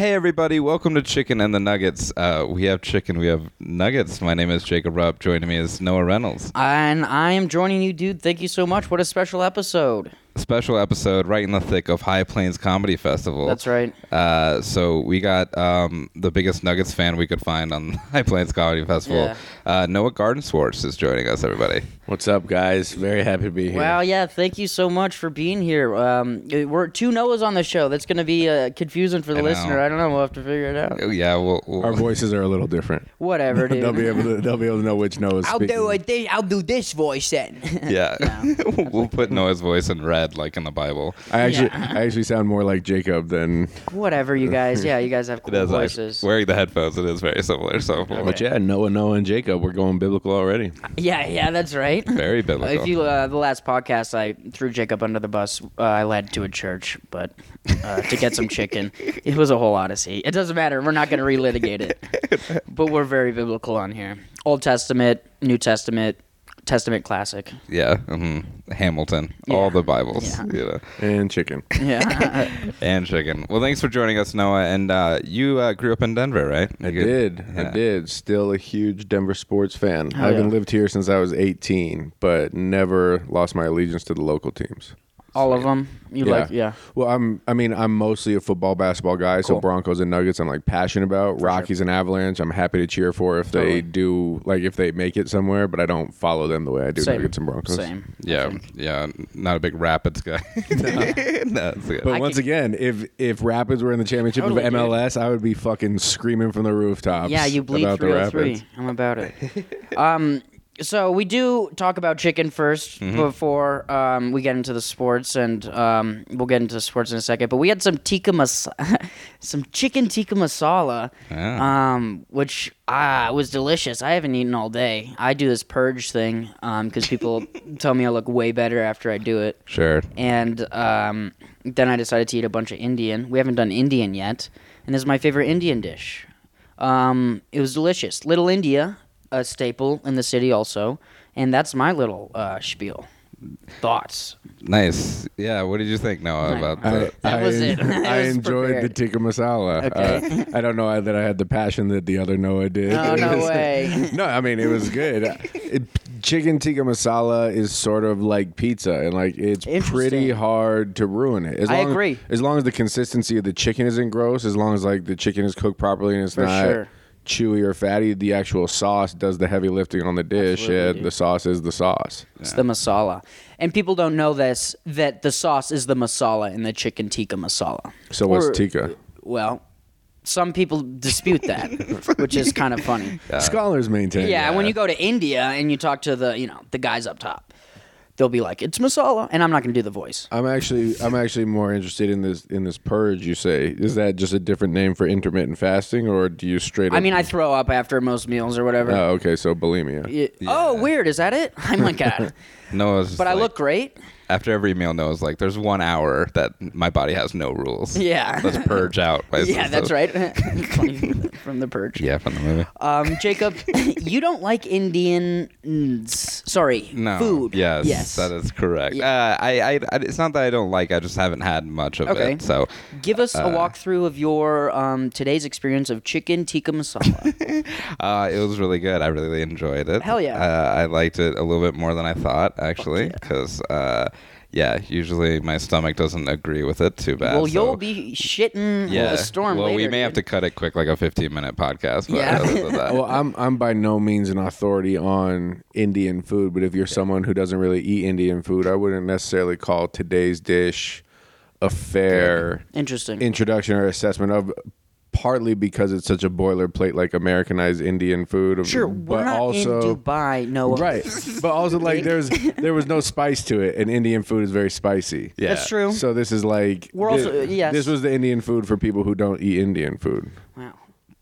Hey everybody, welcome to Chicken and the Nuggets. Uh, we have chicken, we have nuggets. My name is Jacob Rupp. Joining me is Noah Reynolds. And I am joining you, dude. Thank you so much. What a special episode. Special episode right in the thick of High Plains Comedy Festival. That's right. Uh, so we got um, the biggest Nuggets fan we could find on High Plains Comedy Festival. Yeah. Uh, Noah Gardenswartz is joining us. Everybody. What's up, guys? Very happy to be here. Wow, yeah, thank you so much for being here. Um, we're two Noahs on the show. That's going to be uh, confusing for the I listener. I don't know. We'll have to figure it out. Oh, yeah, we'll, we'll Our voices are a little different. Whatever, dude. they'll be able to. They'll be able to know which Noah's I'll speaking. do it. I'll do this voice then. yeah, we'll put Noah's voice in red, like in the Bible. I actually, Yeah. I actually sound more like Jacob than. Whatever, you guys. Yeah, you guys have It cool is voices. actually, wearing the headphones. It is very similar. So But yeah, Noah, Noah, and Jacob. We're going biblical already. Yeah, yeah, that's right. very biblical. If you uh, the last podcast, I threw Jacob under the bus. Uh, I led to a church, but uh, to get some chicken, it was a whole odyssey. It doesn't matter. We're not going to relitigate it, but we're very biblical on here. Old Testament, New Testament, Testament classic. yeah, hmm Hamilton, Yeah. all the Bibles, Yeah. you know. And chicken. Yeah, and chicken. Well, thanks for joining us, Noah. And uh, you uh, grew up in Denver, right? I did. Yeah. I did. Still a huge Denver sports fan. Hell I haven't yeah. lived here since I was 18, but never lost my allegiance to the local teams. All of them. You Yeah. like? Yeah. Well, I'm. I mean, I'm mostly a football, basketball guy. So Cool. Broncos and Nuggets, I'm like passionate about. Rockies and Avalanche, I'm happy to cheer for if Totally. they do, like if they make it somewhere. But I don't follow them the way I do Same. Nuggets and Broncos. Same. Yeah, yeah. Not a big Rapids guy. no, it's good. But I once could- again, if if Rapids were in the championship Totally, of dude. MLS, I would be fucking screaming from the rooftops. Yeah, you bleed about the 303. Rapids. I'm about it. um, so we do talk about chicken 1st Mm-hmm. before um, we get into the sports, and um, we'll get into sports in a second. But we had some tikka mas- some chicken tikka masala, Yeah. um, which ah was delicious. I haven't eaten all day. I do this purge thing because people tell me I look way better after I do it Sure. and um, then I decided to eat a bunch of Indian. We haven't done Indian yet, and this is my favorite Indian dish. Um, it was delicious. Little India, a staple in the city, also, and that's my little uh, spiel. Thoughts? Nice. Yeah. What did you think, Noah, about I, the? That I, was it. I I was enjoyed prepared. the tikka masala. Okay. Uh, I don't know that I had the passion that the other Noah did. Oh, no way. no, I mean it was good. It, chicken tikka masala is sort of like pizza, and like it's pretty hard to ruin it. As I long agree. As long as the consistency of the chicken isn't gross, as long as like the chicken is cooked properly and it's For not sure. Chewy or fatty, the actual sauce does the heavy lifting on the dish. Absolutely, and dude. the sauce is the sauce. It's the masala, and people don't know this that the sauce is the masala in the chicken tikka masala. So what's tikka? Well, some people dispute that, which is kind of funny. Scholars maintain. Yeah, when you go to India and you talk to the you know the guys up top, they'll be like, "It's masala," and I'm not gonna do the voice. I'm actually I'm actually more interested in this in this purge. You say is that just a different name for intermittent fasting, or do you straight? Up, I mean, I throw up after most meals or whatever. Oh, okay, so bulimia. Y- Oh, weird. Is that it? Oh I'm like, God. Noah's. just but I like- look great. After every meal. knows like, "There's one hour that my body has no rules. Yeah. Let's purge out." Yeah, system." that's right. From the purge. Yeah, from the movie. Um, Jacob, you don't like Indian. Sorry, No. food. Yes. Yes. That is correct. Yeah. Uh, I, I, I. It's not that I don't like. I just haven't had much of Okay. it. So. Give us a walkthrough of your um, today's experience of chicken tikka masala. Uh, it was really good. I really enjoyed it. Hell yeah. Uh, I liked it a little bit more than I thought, actually, because uh, yeah, usually my stomach doesn't agree with it too bad. well, so- you'll be shitting yeah. a storm well, we later, may have to cut it quick, like a 15 minute podcast. But Yeah. other than that, Well, I'm I'm by no means an authority on Indian food, but if you're someone who doesn't really eat Indian food, I wouldn't necessarily call today's dish a fair Interesting. introduction or assessment of. Partly because it's such a boilerplate, like Americanized Indian food. Sure, but we're not also in Dubai. No, right, but also like there's there was no spice to it, and Indian food is very spicy. yeah. That's true. So this is like We're thi- also- yes. This was the Indian food for people who don't eat Indian food. Wow.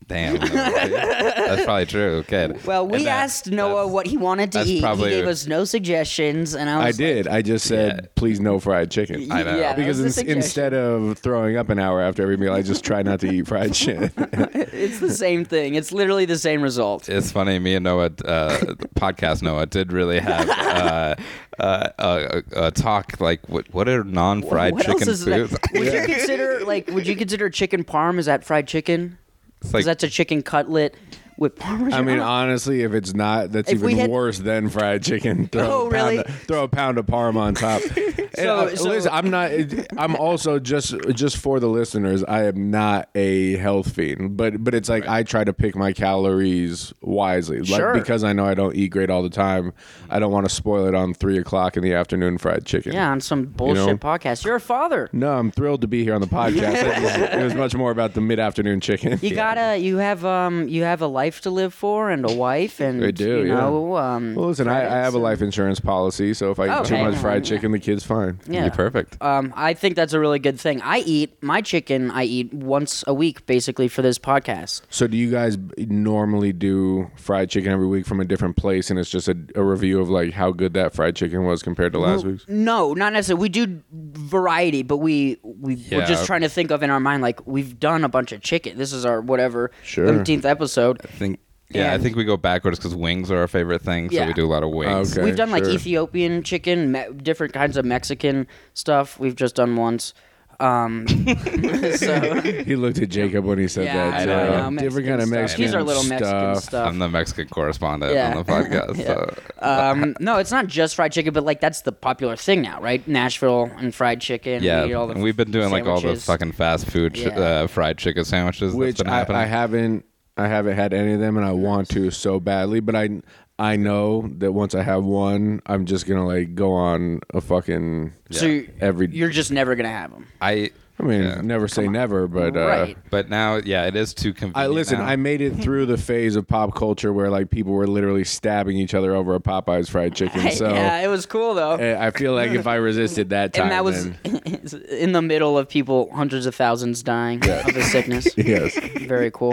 Damn. that's probably true, Okay. Well, we that- asked Noah what he wanted to that's eat. He gave us no suggestions, and I I was did. I just said, Yeah. please no fried chicken. I know. Yeah, Because was the ins- instead of throwing up an hour after every meal, I just try not to eat fried shit. it's the same thing. It's literally the same result. It's funny. Me and Noah, uh, the podcast Noah, did really have uh, uh, a, a talk. Like, what what are non-fried what else chicken is that? foods? Would you consider like? Would you consider chicken parm? Is that fried chicken? It's like that's a chicken cutlet with parmesan. I mean, honestly, if it's not, that's If we even had- worse than fried chicken. Throw Oh, a pound really? Of, throw a pound of parm on top. And, So- uh, so- listen, I'm not. I'm also just just for the listeners. I am not a health fiend, but but it's like I try to pick my calories wisely, like Sure. because I know I don't eat great all the time. I don't want to spoil it on three o'clock in the afternoon fried chicken. yeah, on some bullshit podcast. You're a father. No, I'm thrilled to be here on the podcast. it, was, it was much more about the mid afternoon chicken. You gotta. You have um. You have a life to live for and a wife and I do, You yeah. know. Um, Well, listen, I, I have credits a life insurance policy, so if I eat too much fried Yeah. chicken, the kid's fine. Yeah. You're perfect. Um, I think that's a really good thing. I eat my chicken. I eat once a week, basically, for this podcast. So, do you guys b- normally do fried chicken every week from a different place, and it's just a, a review of like how good that fried chicken was compared to last week's? No, not necessarily. We do variety, but we we we're Yeah. just trying to think of in our mind like we've done a bunch of chicken. This is our whatever Sure. umpteenth episode. I think. Yeah, I think we go backwards because wings are our favorite thing, so Yeah. we do a lot of wings. Okay. We've done like sure. Ethiopian chicken, me- different kinds of Mexican stuff. We've just done once. Um, so He looked at Jacob when he said Yeah, that. I so, know, know, different kind of Mexican stuff. Mexican These are little Mexican stuff. stuff. I'm the Mexican correspondent Yeah. on the podcast. Yeah. So. um, no, it's not just fried chicken, but like that's the popular thing now, right? Nashville and fried chicken. Yeah, we eat all the and we've been doing like all the sandwiches. fucking fast food ch- Yeah. uh, fried chicken sandwiches. Which that's been I, happening. I haven't, I haven't had any of them, and I want to so badly. But I, I know that once I have one, I'm just gonna like go on a fucking So you're, every. you're just never gonna have them. I, I mean, Yeah. never say never, but uh, right. but now, yeah, it is too convenient. I listen. now. I made it through the phase of pop culture where like people were literally stabbing each other over a Popeyes fried chicken. So yeah, it was cool though. eh, I feel like if I resisted that time, and that was then- in the middle of people, hundreds of thousands dying of a sickness. yes. Very cool.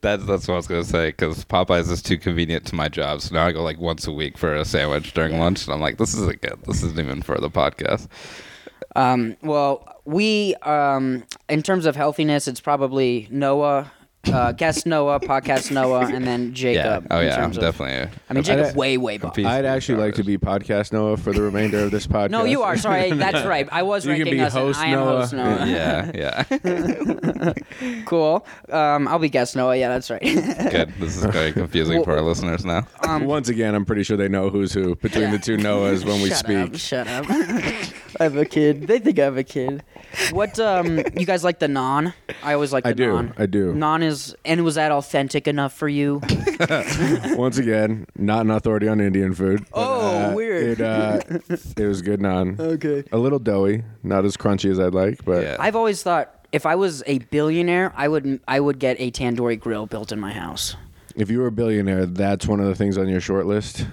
That's that's what I was gonna say because Popeyes is too convenient to my job. So now I go like once a week for a sandwich during lunch, and I'm like, this isn't good. This isn't even for the podcast. Um, well, we, um, in terms of healthiness, it's probably Noah, uh, guest Noah, podcast Noah, and then Jacob. Yeah. Oh in yeah, I'm terms of- definitely. I mean, I'd- way, way above. I'd of actually like to be podcast Noah for the remainder of this podcast. No, you are. Sorry, that's right. I was You can ranking be us. and host I am Noah. host Noah. Yeah, yeah. cool. Um, I'll be guest Noah. Yeah, that's right. Good. This is very confusing for our listeners now. Once again, I'm pretty sure they know who's who between the two Noahs when we shut speak. Up, shut up. I have a kid. They think I have a kid. What? Um, you guys like the naan? I always like the I do. naan. I do. Naan is, and was that authentic enough for you? Once again, not an authority on Indian food. but, Oh, uh, weird. It, uh, it was good naan. Okay. A little doughy, not as crunchy as I'd like, but Yeah. I've always thought if I was a billionaire, I would I would get a tandoori grill built in my house. if you were a billionaire, that's one of the things on your short list.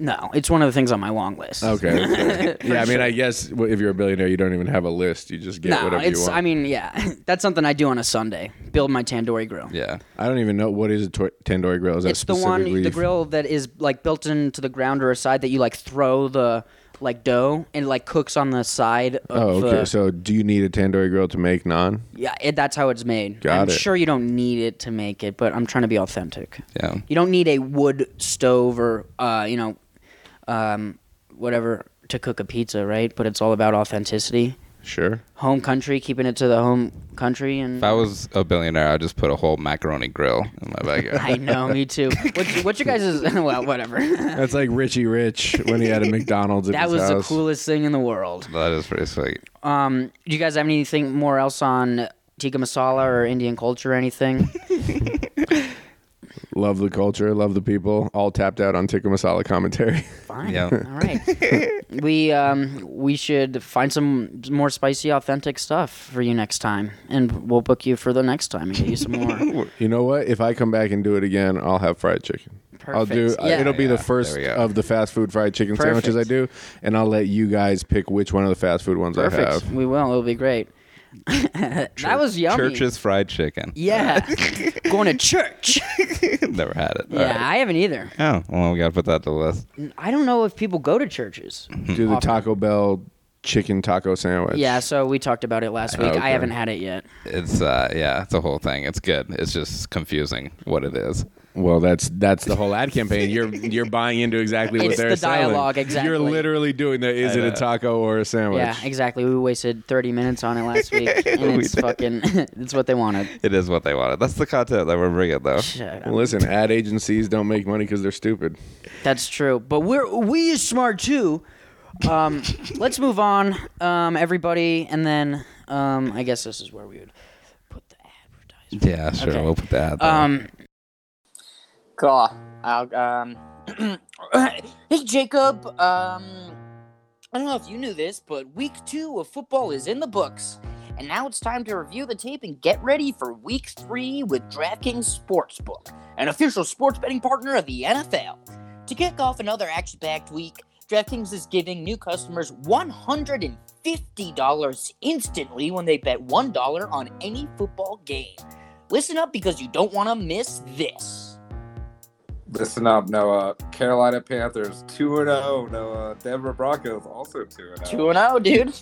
No, it's one of the things on my long list. Okay. okay. yeah, I mean, I guess if you're a billionaire, you don't even have a list. You just get No, whatever you it's. want. I mean, yeah, that's something I do on a Sunday. Build my tandoori grill. Yeah. I don't even know what is a tor- tandoori grill. Is that It's the one, the grill that is like built into the ground or a side that you like throw the like dough and like cooks on the side. Of Oh, okay. the- so, do you need a tandoori grill to make naan? yeah, it, that's how it's made. Got I'm it. sure you don't need it to make it, but I'm trying to be authentic. Yeah. You don't need a wood stove or uh, you know, um, whatever to cook a pizza, right? But it's all about authenticity, Sure. home country, keeping it to the home country, and If I was a billionaire, I'd just put a whole macaroni grill in my backyard. I know, me too. What's, what's your guys' well, whatever. That's like Richie Rich when he had a McDonald's at that his was the house. coolest thing in the world. that is pretty sweet. Um, do you guys have anything more else on tikka masala or Indian culture or anything? Love the culture, love the people. All tapped out on tikka masala commentary. Fine. Yeah. All right. we um we should find some more spicy, authentic stuff for you next time, and we'll book you for the next time and get you some more. you know what? If I come back and do it again, I'll have fried chicken. Perfect. I'll do. Perfect. Yeah. It'll be Yeah, the first of the fast food fried chicken sandwiches I do, and I'll let you guys pick which one of the fast food ones I Perfect. have. We will. It'll be great. That was yummy. Church's fried chicken. Yeah, going to church. Never had it. Yeah, I haven't either. Oh, well, we got to put that to the list. I don't know if people go to churches. Do the Taco Bell chicken taco sandwich. Yeah, so we talked about it last week. Okay. I haven't had it yet. It's, uh, yeah, it's a whole thing. It's good. It's just confusing what it is. Well, that's that's the whole ad campaign. You're you're buying into exactly what It's they're the selling. dialogue, exactly. You're literally doing that. Is it a taco or a sandwich? Yeah, exactly. We wasted 30 minutes on it last week, and We it's did. fucking. it's what they wanted. It is what they wanted. That's the content that we're bringing, though. Shut Well, up. listen, ad agencies don't make money because they're stupid. That's true, but we're we is smart too. Um, let's move on, um, everybody, and then um, I guess this is where we would put the advertisement. Yeah, sure. Okay. We'll put that. there. Um, I'll, um, hey Jacob. Um, I don't know if you knew this, but week two of football is in the books, and now it's time to review the tape and get ready for week three with DraftKings Sportsbook, an official sports betting partner of the NFL. To kick off another action-packed week, DraftKings is giving new customers $150 instantly when they bet $1 on any football game. Listen up because you don't want to miss this. Listen up, Noah. Carolina Panthers 2 0. Noah. Denver Broncos also 2 0. 2 0. 0, dude.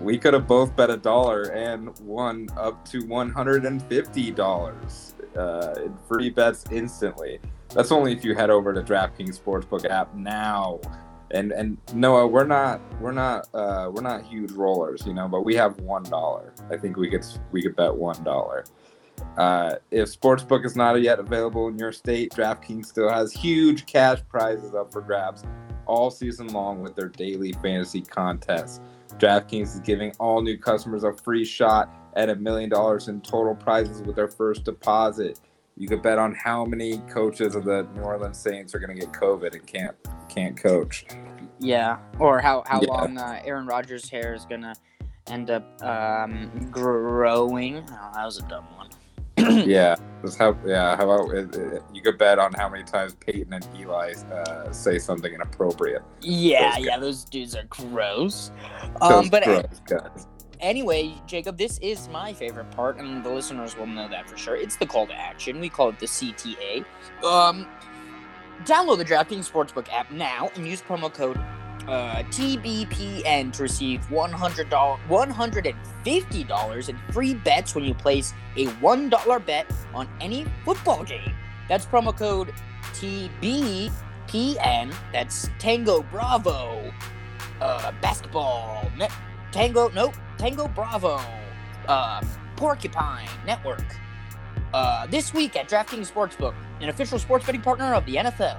We could have both bet a dollar and won up to $150 uh, in free bets instantly. That's only if you head over to DraftKings Sportsbook app now. And and Noah, we're not we're not uh, we're not huge rollers, you know, but we have one dollar. I think we could we could bet one dollar. Uh, if Sportsbook is not yet available in your state, DraftKings still has huge cash prizes up for grabs all season long with their daily fantasy contests. DraftKings is giving all new customers a free shot at a million dollars in total prizes with their first deposit. You could bet on how many coaches of the New Orleans Saints are going to get COVID and can't can't coach. Yeah, or how, how Yeah. long uh, Aaron Rodgers' hair is going to end up um, growing. Oh, that was a dumb one. yeah, how yeah how about it, it- you could bet on how many times Peyton and Eli uh, say something inappropriate. Yeah, Those yeah, those dudes are gross. Um, but gross anyway, Jacob, this is my favorite part, and the listeners will know that for sure. It's the call to action. We call it the CTA. Um, download the DraftKings Sportsbook app now and use promo code uh, TBPN to receive $100, $150 in free bets when you place a $1 bet on any football game. That's promo code TBPN. That's Tango Bravo. Uh, basketball. Net- Tango, nope. Tango Bravo. Uh, Porcupine Network. Uh, this week at DraftKings Sportsbook, an official sports betting partner of the NFL.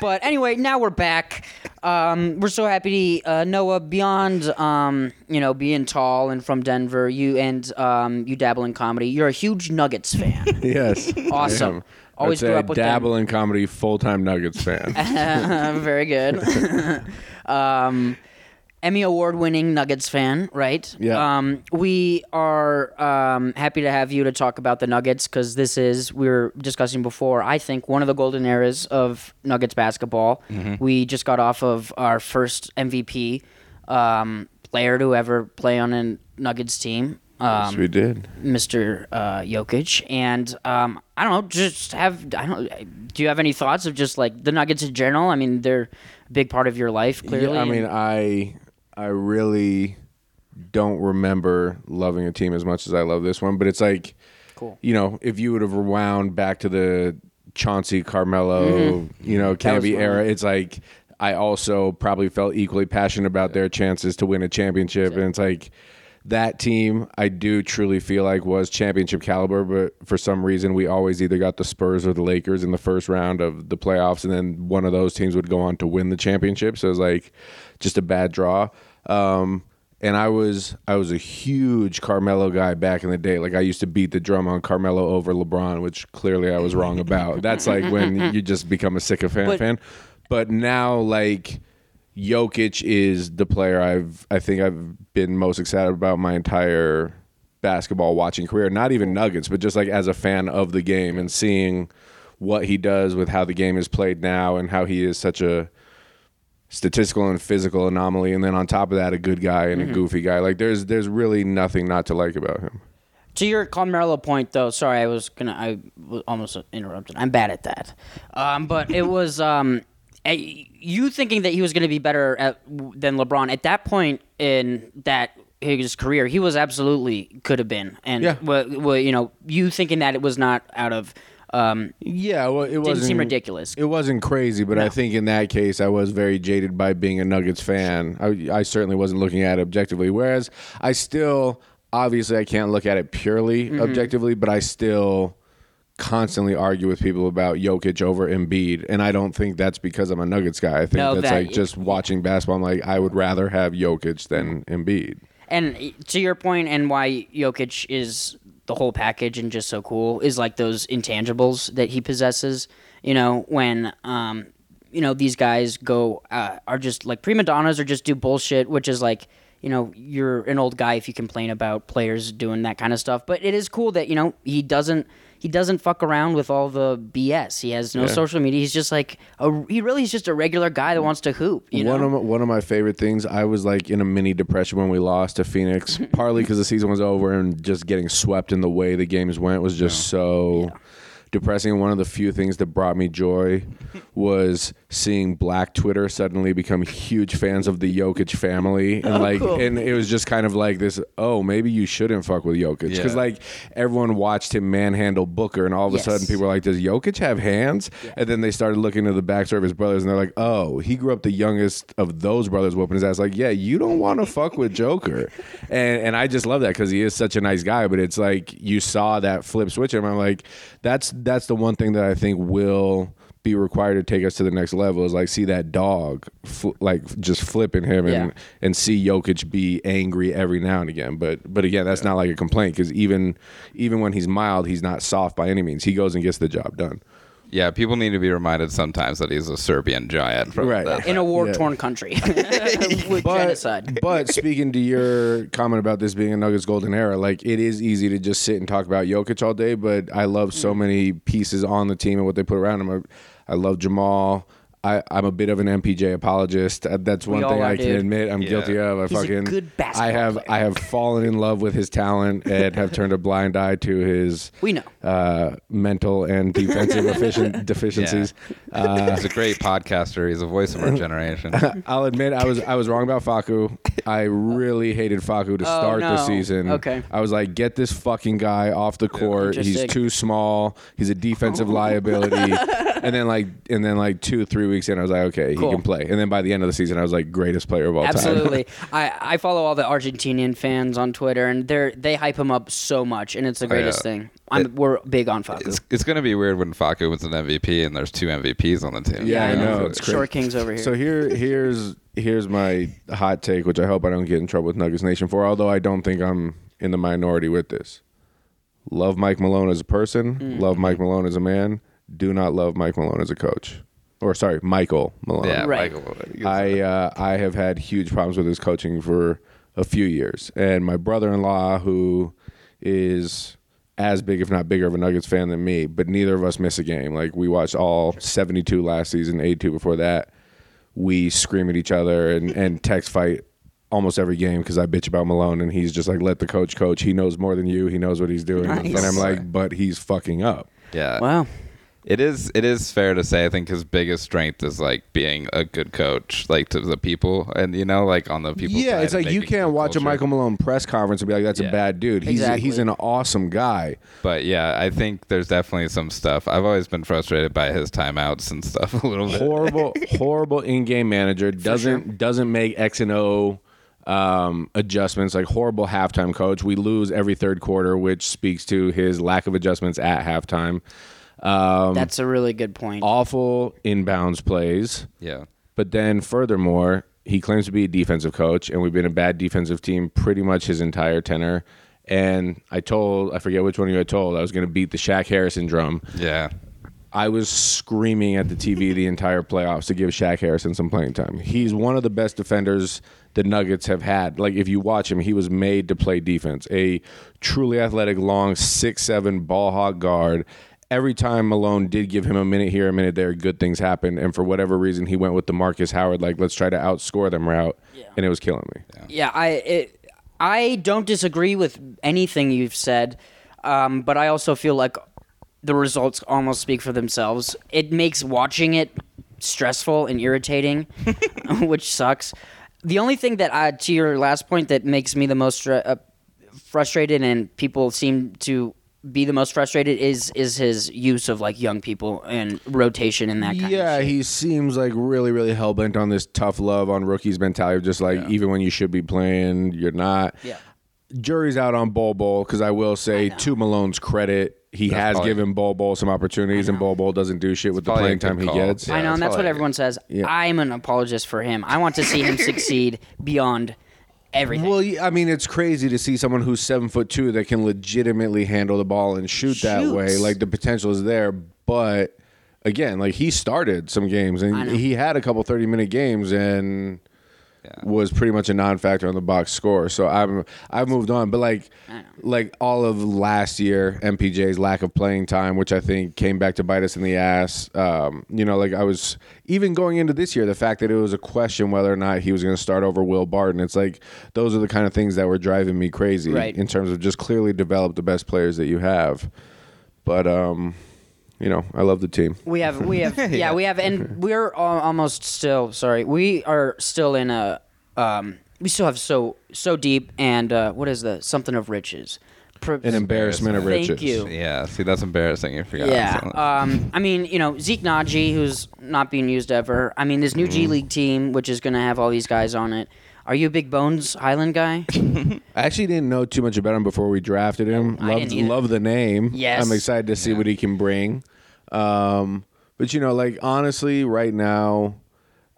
But anyway, now we're back. Um, we're so happy, uh, Noah. Beyond, um, you know, being tall and from Denver, you and um, you dabble in comedy. You're a huge Nuggets fan. Yes. Awesome. Always grew up with them. dabble in comedy, full time Nuggets fan. Very good. Emmy award winning Nuggets fan, right? Yeah. Um, we are um, happy to have you to talk about the Nuggets because this is, we were discussing before, I think one of the golden eras of Nuggets basketball. We just got off of our first MVP um, player to ever play on a Nuggets team. yes, Um, we did. Mr. Uh, Jokic, and um, I don't know, just have I don't. Do you have any thoughts of just like the Nuggets in general? I mean, they're a big part of your life, clearly. Yeah, I mean, I I really don't remember loving a team as much as I love this one, but it's like, Cool. you know, if you would have rewound back to the Chauncey Carmelo, you know, Mm-hmm. That was Camby era, it's like I also probably felt equally passionate about their chances to win a championship, and it's like. That team, I do truly feel like was championship caliber, but for some reason, we always either got the Spurs or the Lakers in the first round of the playoffs, and then one of those teams would go on to win the championship. So it's like just a bad draw. Um, and I was I was a huge Carmelo guy back in the day. Like I used to beat the drum on Carmelo over LeBron, which clearly I was wrong about. That's like when you just become a sycophant But- fan. But now, like Jokic is the player I've I think I've been most excited about my entire basketball watching career. Not even Nuggets, but just like as a fan of the game and seeing what he does with how the game is played now and how he is such a statistical and physical anomaly and then on top of that a good guy and a goofy guy. Like there's there's really nothing not to like about him. To your Carmelo point, though, sorry, I was gonna, I was almost interrupted. I'm bad at that. Um, but it was um, you thinking that he was gonna be better at, than LeBron at that point in that his career. He was absolutely could have been, and Yeah. well, well, you know, you thinking that it was not out of. Um, Yeah, well, it wasn't seem ridiculous. It wasn't crazy, but I think in that case, I was very jaded by being a Nuggets fan. I, I certainly wasn't looking at it objectively. Whereas I still, obviously, I can't look at it purely Mm-hmm. objectively, but I still constantly argue with people about Jokic over Embiid, and I don't think that's because I'm a Nuggets guy. I think No, that's that- like just watching basketball. I'm like, I would rather have Jokic than Embiid. And to your point, and why Jokic is the whole package and just so cool is like those intangibles that he possesses. You know, when um, you know these guys go uh, are just like prima donnas or just do bullshit, which is like you know you're an old guy if you complain about players doing that kind of stuff. But it is cool that you know he doesn't. He doesn't fuck around with all the BS. He has no Yeah. social media. He's just like a, he really is just a regular guy that wants to hoop. You know, one of my, one of my favorite things. I was like in a mini depression when we lost to Phoenix, partly because the season was over and just getting swept in the way the games went was just so depressing. And one of the few things that brought me joy was seeing Black Twitter suddenly become huge fans of the Jokic family, and oh, like, cool. and it was just kind of like this. Oh, maybe you shouldn't fuck with Jokic because Yeah. like everyone watched him manhandle Booker, and all of a Yes. sudden people were like, "Does Jokic have hands?" And then they started looking at the backstory of his brothers, and they're like, "Oh, he grew up the youngest of those brothers, whooping his ass." Like, yeah, you don't want to fuck with Joker, and and I just love that because he is such a nice guy. But it's like you saw that flip switch, and I'm like, that's that's the one thing that I think will be required to take us to the next level is like see that dog fl- like just flipping him and Yeah. and see Jokic be angry every now and again. But but again, that's not like a complaint because even even when he's mild, he's not soft by any means. He goes and gets the job done. Yeah, people need to be reminded sometimes that he's a Serbian giant. From Right. that- in a war torn country with But, genocide. but speaking to your comment about this being a Nuggets golden era, like it is easy to just sit and talk about Jokic all day, but I love Mm. so many pieces on the team and what they put around him. I, I love Jamal. I, I'm a bit of an MPJ apologist. Uh, That's one all thing are, I can dude. admit. I'm Yeah. guilty of. I He's a fucking good basketball I have player. I have fallen in love with his talent and have turned a blind eye to his We know. uh, mental and defensive efficient deficiencies. Uh, he's a great podcaster. He's a voice of our generation. I'll admit I was I was wrong about Facu. I really hated Facu to start the Oh, season. Okay. I was like, get this fucking guy off the court. He's too small. He's a defensive liability. and then like and then like two three weeks in, I was like, okay, Cool. he can play. And then by the end of the season, I was like, greatest player of all time. Absolutely. I, I follow all the Argentinian fans on Twitter, and they're they hype him up so much, and it's the greatest thing. I'm, we're big on Facu. It's, it's going to be weird when Facu wins an MVP and there's two MVPs on the team. Yeah, I I know. know. It's crazy. Short Kings over here. So here, here's here's my hot take, which I hope I don't get in trouble with Nuggets Nation for. Although I don't think I'm in the minority with this. Love Mike Malone as a person. Mm. Love Mike Malone as a man. Do not love Mike Malone as a coach. Or sorry, Michael Malone. Yeah, Right. Michael. I uh, I have had huge problems with his coaching for a few years, and my brother-in-law, who is as big, if not bigger, of a Nuggets fan than me, but neither of us miss a game. Like we watched all 72 last season, 82 before that. We scream at each other and, and text fight almost every game because I bitch about Malone, and he's just like, "Let the coach coach. He knows more than you. He knows what he's doing." Nice. And I'm like, "But he's fucking up." yeah. wow. It is. It is fair to say. I think his biggest strength is like being a good coach, like to the people, and you know, like on the people. Yeah, side it's like you can't the watch a. Michael Malone press conference and be like, "That's a bad dude." He's Exactly. he's an awesome guy. But yeah, I think there's definitely some stuff. I've always been frustrated by his timeouts and stuff a little bit. horrible, horrible in-game manager. Doesn't doesn't make X and O um, adjustments. Like horrible halftime coach. We lose every third quarter, which speaks to his lack of adjustments at halftime. Um, That's a really good point. awful inbounds plays. Yeah. But then, furthermore, he claims to be a defensive coach, and we've been a bad defensive team pretty much his entire tenure. And I told, I forget which one of you I told, I was going to beat the Shaq Harrison drum. Yeah. I was screaming at the TV the entire playoffs to give Shaq Harrison some playing time. He's one of the best defenders the Nuggets have had. Like if you watch him, he was made to play defense. A truly athletic, long six seven ball hog guard. Every time Malone did give him a minute here, a minute there, good things happened. And for whatever reason, he went with the Markus Howard, like let's try to outscore them route, and it was killing me. Yeah, I it, I don't disagree with anything you've said, um, but I also feel like the results almost speak for themselves. It makes watching it stressful and irritating, which sucks. The only thing that, uh, to your last point, that makes me the most uh, frustrated and people seem to be the most frustrated is is his use of like young people and rotation and that kind yeah, of shit. he seems like really, really hell bent on this tough love on rookies mentality of just like even when you should be playing, you're not. Yeah. Jury's out on Bol Bol because I will say to Malone's credit, he That's has probably- given Bol Bol some opportunities, and Bol Bol doesn't do shit with the playing time good he gets. Yeah. I know, and that's that's what everyone says. Yeah. I'm an apologist for him. I want to see him succeed beyond everything. Well, I mean, it's crazy to see someone who's seven foot two that can legitimately handle the ball and shoot that way. Like the potential is there, but again, like he started some games and he had a couple thirty minute games and. Was pretty much a non-factor on the box score. So I'm I've moved on, but like like all of last year, MPJ's lack of playing time, which I think came back to bite us in the ass. Um, you know, like I was even going into this year, the fact that it was a question whether or not he was going to start over Will Barton. It's like those are the kind of things that were driving me crazy Right. in terms of just clearly develop the best players that you have. But um, you know, I love the team. we have, we have, yeah, we have, and we're al- almost still. Sorry, we are still in a. Um, we still have so so deep, and uh, what is the something of riches? Pro- An embarrassment of Thank riches. you. Yeah, see, that's embarrassing. You forgot. Yeah. Um, I mean, you know, Zeke Nnaji, who's not being used ever. I mean, this new Mm-hmm. G League team, which is going to have all these guys on it. Are you a big Bones Hyland guy? I actually didn't know too much about him before we drafted him. I Love, didn't either. love the name. Yes. I'm excited to see what he can bring. Um, but you know, like honestly, right now,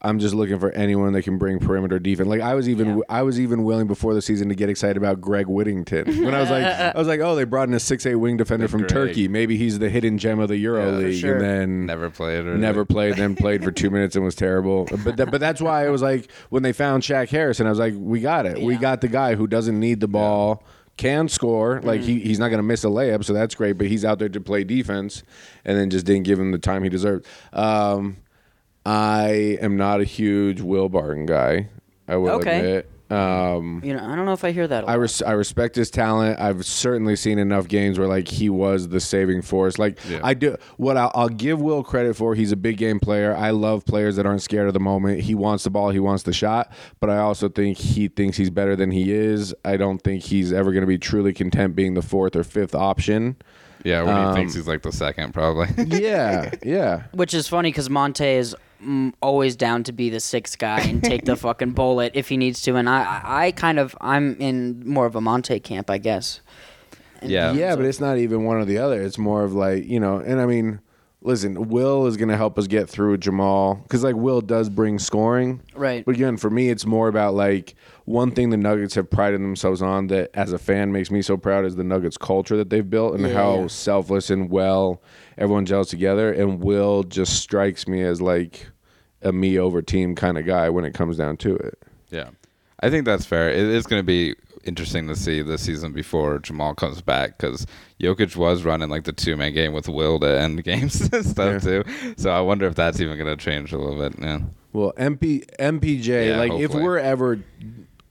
I'm just looking for anyone that can bring perimeter defense. Like I was even Yeah. I was even willing before the season to get excited about Greg Whittington. When I was like I was like, oh, they brought in a six eight wing defender from Greg. Turkey. Maybe he's the hidden gem of the Euro Yeah, League. sure. And then Never played or never played, then played for two minutes and was terrible. But that, but that's why I was like, when they found Shaq Harrison, I was like, we got it. We got the guy who doesn't need the ball, can score. Like he, he's not going to miss a layup, so that's great. But he's out there to play defense, and then just didn't give him the time he deserved. Um, I am not a huge Will Barton guy. I will Okay. admit. Um, You know, I don't know if I hear that. A I, lot. res- I respect his talent. I've certainly seen enough games where like he was the saving force. Like Yeah. I do what I'll, I'll give Will credit for. He's a big game player. I love players that aren't scared of the moment. He wants the ball. He wants the shot. But I also think he thinks he's better than he is. I don't think he's ever going to be truly content being the fourth or fifth option. Yeah, when Um, he thinks he's like the second, probably. Yeah, yeah. Which is funny because Monte is always down to be the sixth guy and take the fucking bullet if he needs to. And I, I I kind of, I'm in more of a Monte camp, I guess. And- Yeah. Yeah, but it's not even one or the other. It's more of like, you know, and I mean, listen, Will is going to help us get through Jamal because, like, Will does bring scoring. Right. But again, for me, it's more about like one thing the Nuggets have prided themselves on that as a fan makes me so proud is the Nuggets culture that they've built and Yeah, how yeah. selfless and well everyone gels together. And Will just strikes me as like a me over team kind of guy when it comes down to it. Yeah, I think that's fair. It is going to be interesting to see the season before Jamal comes back because Jokic was running like the two man game with Will to end games and stuff too. So I wonder if that's even going to change a little bit. Yeah, Well, MP MPJ, Yeah, like if we're ever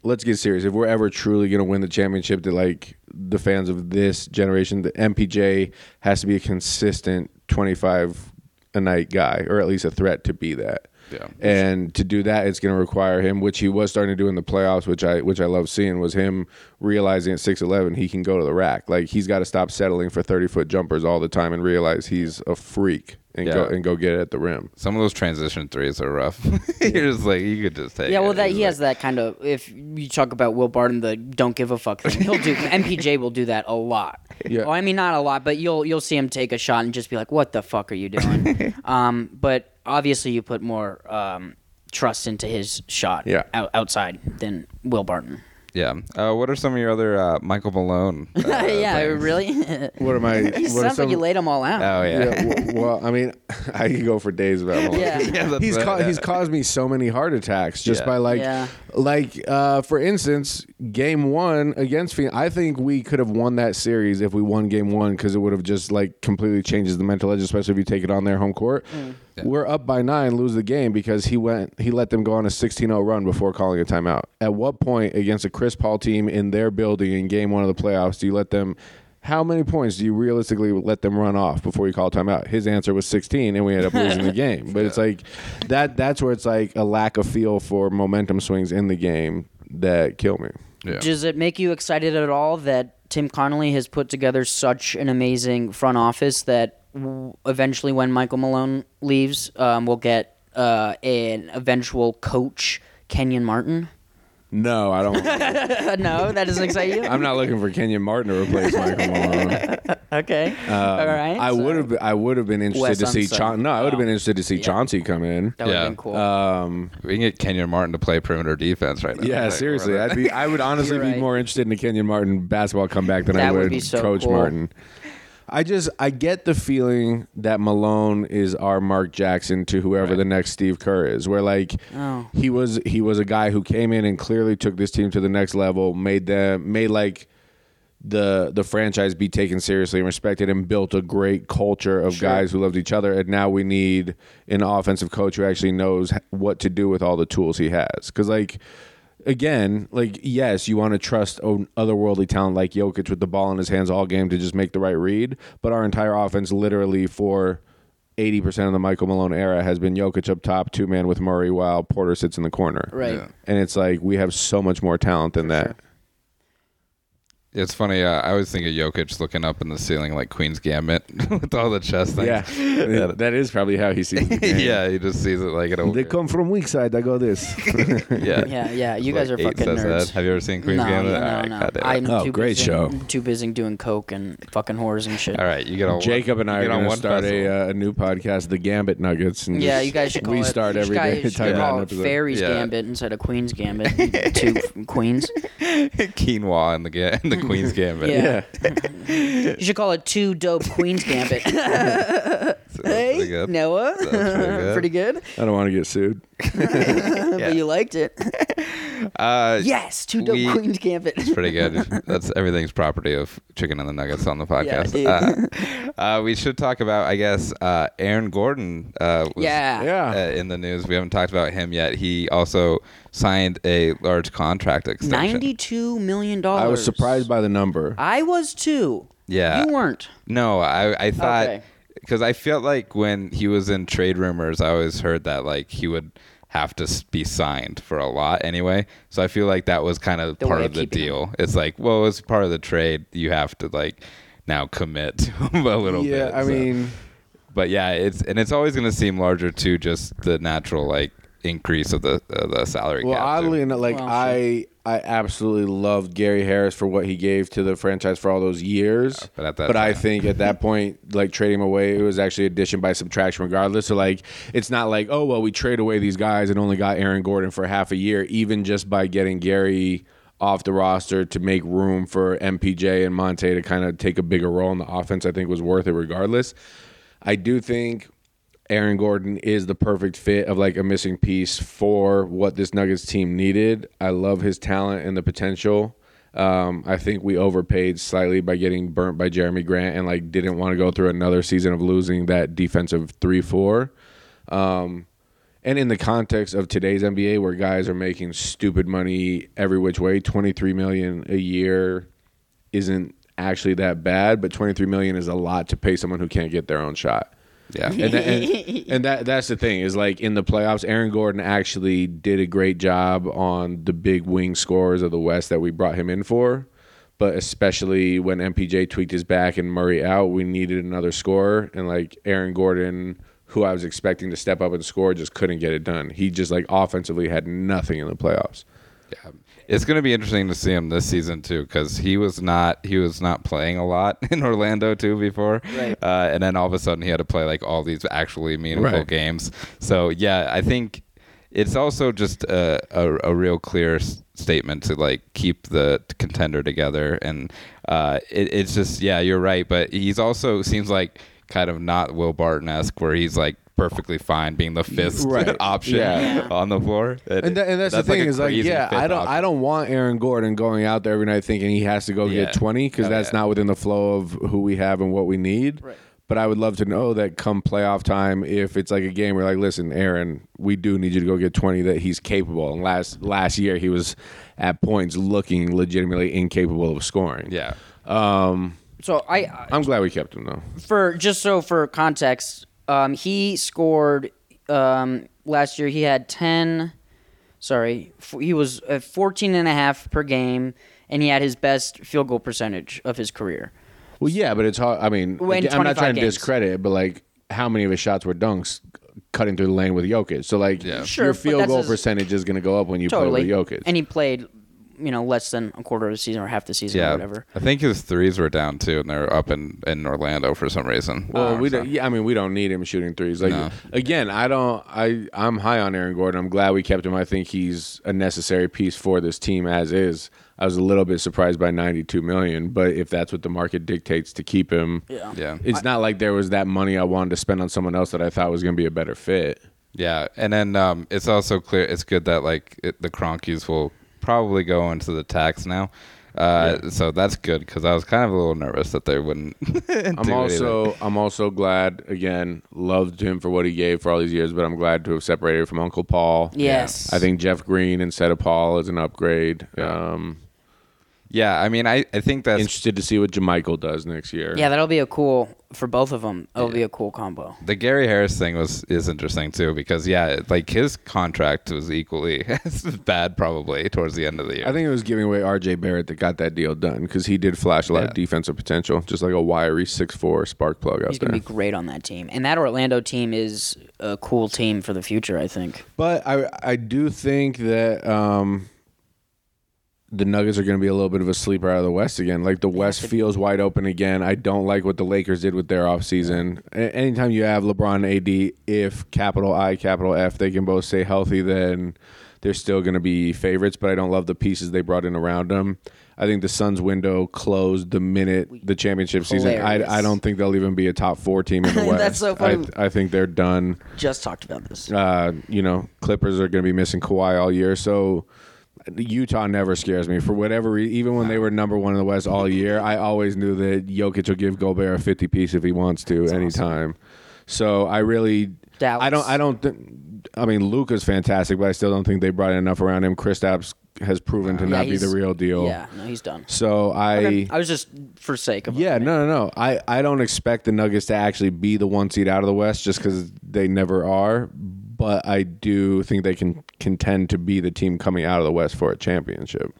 let's get serious. If we're ever truly going to win the championship that like the fans of this generation, the MPJ has to be a consistent 25 a night guy or at least a threat to be that. Yeah. And to do that it's going to require him which he was starting to do in the playoffs, which I which I love seeing was him realizing at 6'11 he can go to the rack. Like he's got to stop settling for 30-foot jumpers all the time and realize he's a freak and go and go get it at the rim. some of those transition threes are rough. You're just like you could just take. Yeah, it. well, that It's he like- has that kind of. If you talk about Will Barton, the don't give a fuck thing, he'll do. MPJ will do that a lot. Yeah. Well, I mean, not a lot, but you'll you'll see him take a shot and just be like, "What the fuck are you doing?" um, but obviously, you put more um, trust into his shot Yeah. out, outside than Will Barton. Yeah. Uh, what are some of your other uh, Michael Malone? Uh, yeah, things? really. What am I? it what are sounds like some- you laid them all out. Oh yeah. Yeah, w- well, I mean, I could go for days about Malone. Yeah. Yeah, he's right, ca- yeah. he's caused me so many heart attacks just Yeah. by like Yeah. like uh, for instance, game one against Phoenix. I think we could have won that series if we won game one because it would have just like completely changes the mental edge, especially if you take it on their home court. We're up by nine, lose the game because he went he let them go on a 16-0 run before calling a timeout. At what point against a Chris Paul team in their building in game one of the playoffs do you let them? How many points do you realistically let them run off before you call timeout? His answer was 16, and we ended up losing the game. But it's like that. That's where it's like a lack of feel for momentum swings in the game that kill me. Yeah. Does it make you excited at all that Tim Connolly has put together such an amazing front office that w- eventually, when Michael Malone leaves, um, we'll get uh, an eventual coach, Kenyon Martin? No, I don't. No, that doesn't excite you. I'm not looking for Kenyon Martin to replace Michael Malone. okay, all right. Um, I so would have. I would have been interested Wes to see. Unseld. Chaun- no, I would have been Oh. interested to see Chauncey come in. That would Yeah. have been cool. Um, We can get Kenyon Martin to play perimeter defense right now. yeah, Like, seriously, we're- I'd be. I would honestly You're be more interested in a Kenyon Martin basketball comeback than I would would be so Coach cool. Martin. I just I get the feeling that Malone is our Mark Jackson to whoever the next Steve Kerr is. Where like Oh. he was he was a guy who came in and clearly took this team to the next level, made them made like the the franchise be taken seriously and respected and built a great culture of guys who loved each other and now we need an offensive coach who actually knows what to do with all the tools he has cuz like again like yes you want to trust o- otherworldly talent like Jokic with the ball in his hands all game to just make the right read but our entire offense literally for 80% of the Michael Malone era has been Jokic up top two man with Murray while Porter sits in the corner right. Yeah. and it's like we have so much more talent than that It's funny. Uh, I always think of Jokic looking up in the ceiling like Queen's Gambit with all the chess things. Yeah, that is probably how he sees the game. yeah, he just sees it like it. They come from weak side. I go this. Yeah, Yeah, yeah. You guys Like are fucking says that. nerds. Have you ever seen Queen's no, Gambit? no, All right, no, goddamn. I'm Oh, too great busy, show. Too busy doing coke and fucking whores and shit. All right, you get on. Jacob and I you are get on going to start a, uh, a new podcast, The Gambit Nuggets. And Yeah, you guys should call we it. start you every guys day should talking about call it episode. Fairies Gambit instead of Queen's Gambit. Two queens. quinoa in the the Queen's Gambit. Yeah. Yeah, You should call it Two Dope Queens Gambit. So pretty hey, good. Noah. That's pretty good. Pretty good. I don't want to get sued. Yeah. But you liked it. Uh, Yes, Two Dope we- Queens Gambit. It's pretty good. That's everything's property of Chicken and the Nuggets on the podcast. dude. uh, uh, we should talk about, I guess, uh, Aaron Gordon. Uh, was, Yeah. Yeah. Uh, in the news, we haven't talked about him yet. He also signed a large contract extension. Ninety-two million dollars. I was surprised by the number. I was too. Yeah. You weren't. No, I I thought Okay. because I felt like when he was in trade rumors, I always heard that like he would have to be signed for a lot anyway. So I feel like that was kind of The part of of the keeping him. deal. It's like, well, it's part of the trade. You have to like now commit to him a little yeah, bit. Yeah, I so- mean, but yeah, it's and it's always going to seem larger too, just the natural like increase of the uh, the salary well, cap. too. oddly enough, like Well, I, I absolutely loved Gary Harris for what he gave to the franchise for all those years. but at that but I think at that point, like trading him away, it was actually addition by subtraction, regardless. So like, it's not like, oh well, we trade away these guys and only got Aaron Gordon for half a year, even just by getting Gary off the roster to make room for MPJ and Monte to kind of take a bigger role in the offense. I think was worth it, regardless. I do think Aaron Gordon is the perfect fit of like a missing piece for what this Nuggets team needed. I love his talent and the potential. Um, I think we overpaid slightly by getting burnt by Jerami Grant and like didn't want to go through another season of losing that defensive three four. Um, and in the context of today's NBA, where guys are making stupid money every which way, twenty three million a year isn't actually that bad, but twenty three million is a lot to pay someone who can't get their own shot. Yeah. And, that, and, and that that's the thing is like in the playoffs, Aaron Gordon actually did a great job on the big wing scores of the West that we brought him in for. But especially when MPJ tweaked his back and Murray out, we needed another scorer. And like Aaron Gordon, who I was expecting to step up and score, just couldn't get it done. He just like offensively had nothing in the playoffs. Yeah. It's going to be interesting to see him this season too, because he was not he was not playing a lot in Orlando too before, Right. uh, and then all of a sudden he had to play like all these actually meaningful Right. games. So yeah, I think it's also just a, a, a real clear s- statement to like keep the contender together, and uh, it, it's just yeah, you're right, but he's also seems like kind of not Will Barton esque, where he's like perfectly fine being the fifth Right. option Yeah. on the floor. And, tha- and that's, the thing like is like yeah I don't option. I don't want Aaron Gordon going out there every night thinking he has to go Yeah. get 20 because Oh, that's yeah. not within the flow of who we have and what we need. Right. But I would love to know that come playoff time, if it's like a game where like, listen, Aaron, we do need you to go get 20, that he's capable. And last last year he was at points looking legitimately incapable of scoring. Yeah. Um, So I I'm glad we kept him though. for just so for context, um, he scored um, last year. He had ten. Sorry, f- he was at 14 and a half per game, and he had his best field goal percentage of his career. Well, yeah, but it's hard. I mean, When I'm not 25 trying to games. discredit it, but like, how many of his shots were dunks cutting through the lane with Jokic? So like, Yeah. Sure, your but field that's goal his- percentage is going to go up when you Totally, play with Jokic. and he played, you know, less than a quarter of the season or half the season or whatever. I think his threes were down too, and they're up in, in Orlando for some reason. well, Uh, we so- don't. Yeah, I mean, we don't need him shooting threes. Like No. again, I don't. I I'm high on Aaron Gordon. I'm glad we kept him. I think he's a necessary piece for this team as is. I was a little bit surprised by 92 million, but if that's what the market dictates to keep him, Yeah. Yeah. it's not like there was that money I wanted to spend on someone else that I thought was going to be a better fit. Yeah, and then um, it's also clear. It's good that like it, the Kroenkes will probably go into the tax now. Uh, So that's good because I was kind of a little nervous that they wouldn't. I'm also I'm also glad again loved him for what he gave for all these years, but I'm glad to have separated from Uncle Paul. Yes, I think Jeff Green instead of Paul is an upgrade. Um, Yeah, I mean, I, I think that's interested to see what JaMychal does next year. Yeah, that'll be a cool for both of them. It'll be a cool combo. the Gary Harris thing was is interesting too because yeah, like his contract was equally as bad probably towards the end of the year. I think it was giving away R.J. Barrett that got that deal done because he did flash a lot Yeah. of defensive potential, just like a wiry six four spark plug out He's there. gonna be great on that team, and that Orlando team is a cool team for the future. I think. But I I do think that um, the Nuggets are going to be a little bit of a sleeper out of the West again. Like the West feels wide open again. I don't like what the Lakers did with their offseason. A- anytime you have LeBron AD, if capital I, capital F, they can both stay healthy, then they're still going to be favorites. But I don't love the pieces they brought in around them. I think the Suns' window closed the minute the championship season. I, I don't think they'll even be a top four team in the West. That's so funny. I, I think they're done. Just talked about this. Uh, you know, Clippers are going to be missing Kawhi all year, so Utah never scares me for whatever reason. Even when they were number one in the West all year, I always knew that Jokic will give Gobert a fifty piece if he wants to anytime. So I really, Dallas. I don't, I don't. Th- I mean, Luka's fantastic, but I still don't think they brought in enough around him. Kristaps has proven to Yeah, not be the real deal. Yeah, no, he's done. So I. Okay, I was just for sake of. Yeah, no, no, no. I, I don't expect the Nuggets to actually be the one seed out of the West just because they never are. But I do think they can contend to be the team coming out of the West for a championship.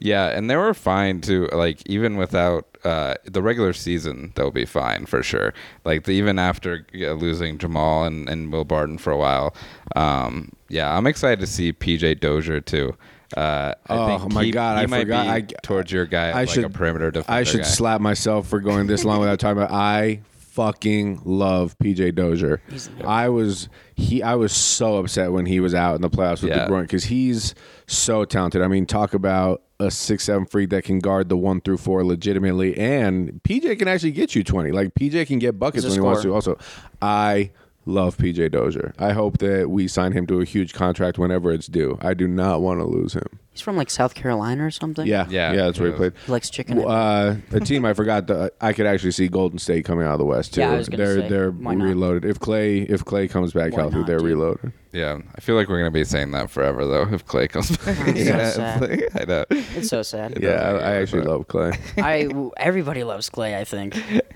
Yeah, and they were fine too. Like even without uh, the regular season, they'll be fine for sure. Like the, even after losing Jamal and, and Will Barton for a while. Um, yeah, I'm excited to see PJ Dozier too. Uh, I Oh, think my God, I forgot. I- towards your guy, I like should a perimeter defender. I should guy. slap myself for going this long without talking about. I fucking love PJ Dozier. I was he. I was so upset when he was out in the playoffs with Yeah. the groin because he's so talented. I mean, talk about a six seven freak that can guard the one through four legitimately, and PJ can actually get you twenty. Like PJ can get buckets when a he wants to. Also, I love PJ Dozier. I hope that we sign him to a huge contract whenever it's due. I do not want to lose him. He's from like South Carolina or something. Yeah, Yeah, yeah, that's where he he played. he likes chicken. Uh, a team I forgot that I could actually see Golden State coming out of the West too. Yeah, I was gonna they're say, they're why not? reloaded. If Klay if Klay comes back Why healthy, not, they're dude? reloaded. Yeah, I feel like we're gonna be saying that forever though. If Klay comes back, so yeah, sad. it's like- I know. it's so sad. Yeah, I, I actually love Klay. I everybody loves Klay. I think.